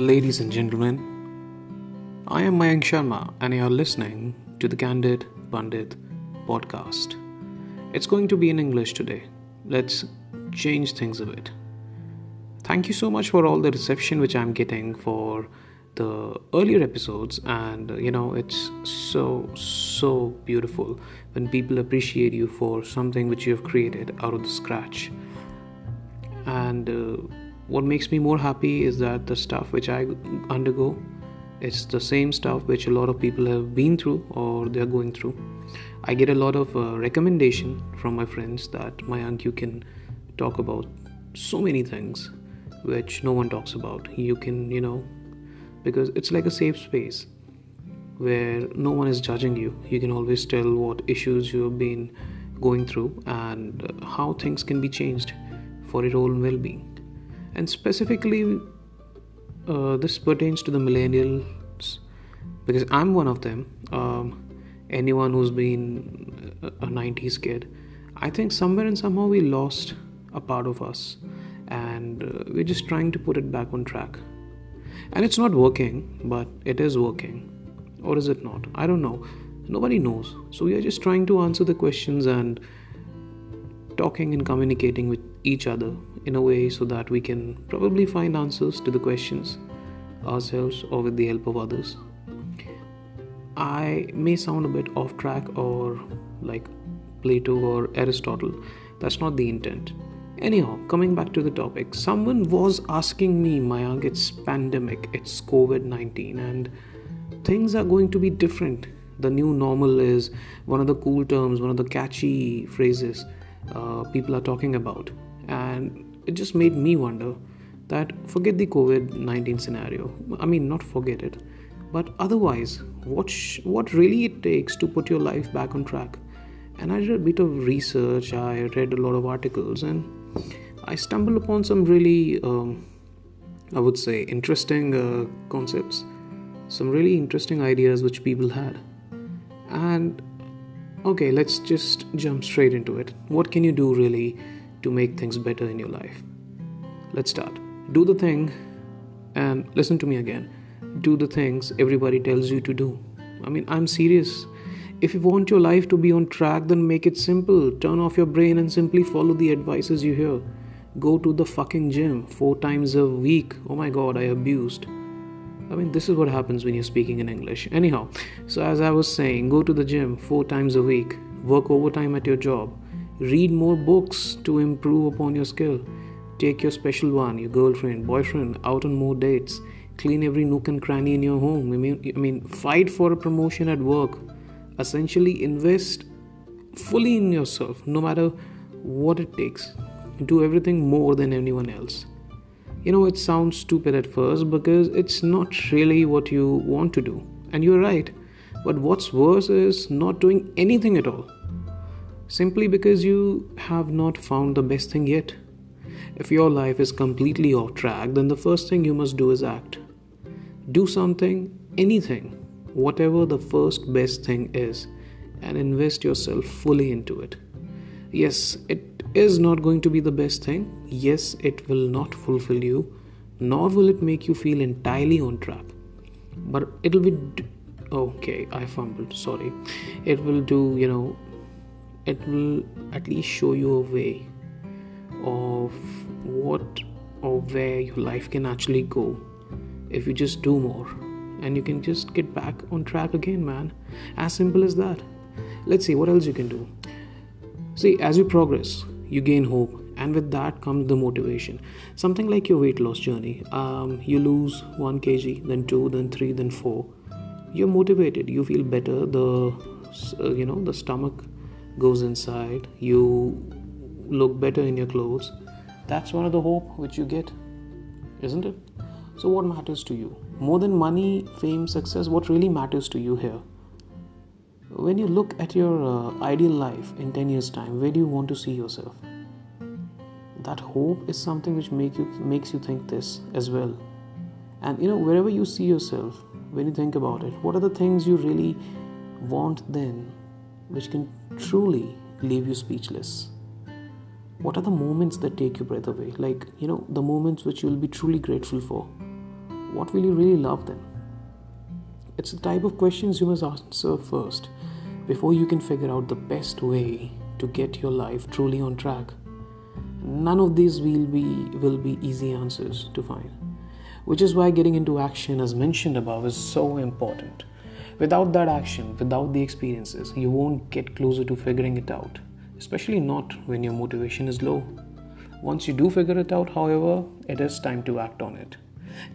Ladies and gentlemen, I am Mayank Sharma and you are listening to the Candid Pandit podcast. It's going to be in English today. Let's change things a bit. Thank you so much for all the reception which I'm getting for the earlier episodes and you know it's so so beautiful when people appreciate you for something which you have created out of the scratch and uh, what makes me more happy is that the stuff which i undergo it's the same stuff which a lot of people have been through or they're going through i get a lot of uh, recommendation from my friends that Mayank you can talk about so many things which no one talks about you can you know because it's like a safe space where no one is judging you. You can always tell what issues you have been going through and how things can be changed for your own well being. And specifically, uh, this pertains to the millennials because I'm one of them. Um, anyone who's been a 90s kid, I think somewhere and somehow we lost a part of us and uh, we're just trying to put it back on track. And it's not working but it is working. Or is it not? I don't know. Nobody knows. So we are just trying to answer the questions and talking and communicating with each other in a way so that we can probably find answers to the questions ourselves or with the help of others. I may sound a bit off track or like plato or aristotle. That's not the intent. Anyhow, coming back to the topic, someone was asking me, Mayank, it's pandemic, it's COVID 19, and things are going to be different. The new normal is one of the cool terms, one of the catchy phrases uh, people are talking about. And it just made me wonder that forget the COVID 19 scenario. I mean, not forget it, but otherwise, what, sh- what really it takes to put your life back on track. And I did a bit of research, I read a lot of articles, and I stumbled upon some really, um, I would say, interesting uh, concepts, some really interesting ideas which people had. And okay, let's just jump straight into it. What can you do really to make things better in your life? Let's start. Do the thing, and listen to me again. Do the things everybody tells you to do. I mean, I'm serious. If you want your life to be on track, then make it simple. Turn off your brain and simply follow the advices you hear. Go to the fucking gym four times a week. Oh my god, I abused. I mean, this is what happens when you're speaking in English. Anyhow, so as I was saying, go to the gym four times a week, work overtime at your job, read more books to improve upon your skill, take your special one, your girlfriend, boyfriend, out on more dates, clean every nook and cranny in your home. I mean, I mean fight for a promotion at work. Essentially invest fully in yourself no matter what it takes. Do everything more than anyone else you know it sounds stupid at first because it's not really what you want to do. And you're right. But what's worse is not doing anything at all. Simply because you have not found the best thing yet. If your life is completely off track then the first thing you must do is act. Do something anything whatever the first best thing is and invest yourself fully into it. Yes, it is not going to be the best thing. Yes, it will not fulfill you, nor will it make you feel entirely on track. But it'll be. D- okay, I fumbled, sorry. It will do, you know, it will at least show you a way of what or where your life can actually go if you just do more and you can just get back on track again, man. As simple as that. Let's see what else you can do. See, as you progress, you gain hope, and with that comes the motivation. Something like your weight loss journey. Um, you lose one kg, then two, then three, then four. You're motivated. You feel better. The uh, you know the stomach goes inside. You look better in your clothes. That's one of the hope which you get, isn't it? So, what matters to you? More than money, fame, success, what really matters to you here? When you look at your uh, ideal life in 10 years' time, where do you want to see yourself? That hope is something which make you, makes you think this as well. And you know, wherever you see yourself, when you think about it, what are the things you really want then which can truly leave you speechless? What are the moments that take your breath away? Like, you know, the moments which you'll be truly grateful for what will you really love then? It's the type of questions you must answer first before you can figure out the best way to get your life truly on track. None of these will be will be easy answers to find. Which is why getting into action as mentioned above is so important. Without that action, without the experiences, you won't get closer to figuring it out, especially not when your motivation is low. Once you do figure it out, however, it is time to act on it.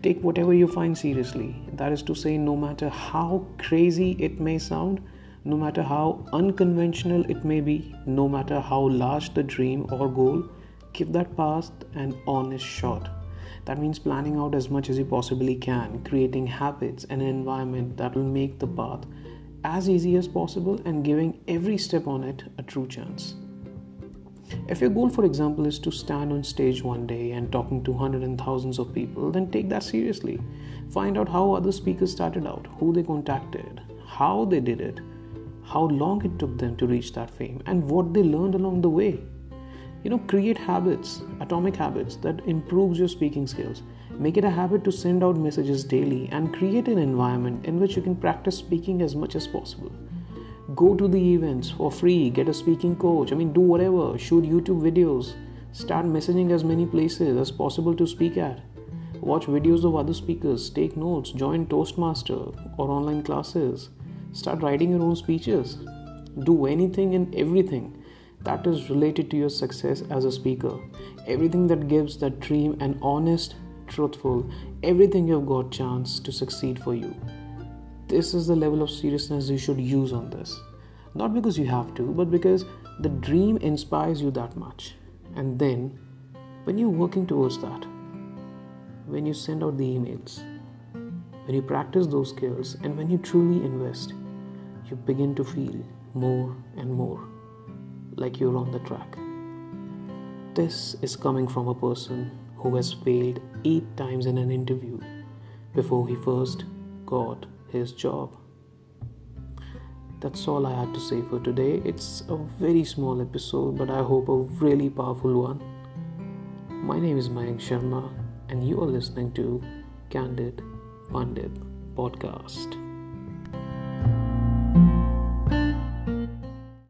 Take whatever you find seriously. That is to say, no matter how crazy it may sound, no matter how unconventional it may be, no matter how large the dream or goal, give that path an honest shot. That means planning out as much as you possibly can, creating habits and an environment that will make the path as easy as possible and giving every step on it a true chance. If your goal, for example, is to stand on stage one day and talking to hundreds and thousands of people, then take that seriously. Find out how other speakers started out, who they contacted, how they did it, how long it took them to reach that fame, and what they learned along the way. You know create habits atomic habits that improves your speaking skills. Make it a habit to send out messages daily and create an environment in which you can practice speaking as much as possible go to the events for free get a speaking coach. I mean do whatever. Shoot youtube videos. Start messaging as many places as possible to speak at. Watch videos of other speakers. Take notes. Join toastmaster or online classes. Start writing your own speeches. Do anything and everything that is related to your success as a speaker. Everything that gives that dream an honest, truthful, everything you've got chance to succeed for you. This is the level of seriousness you should use on this. Not because you have to, but because the dream inspires you that much. And then, when you're working towards that, when you send out the emails, when you practice those skills, and when you truly invest, you begin to feel more and more like you're on the track. This is coming from a person who has failed eight times in an interview before he first got his job. That's all I had to say for today. It's a very small episode, but I hope a really powerful one. My name is Mayank Sharma, and you are listening to Candid Pandit Podcast.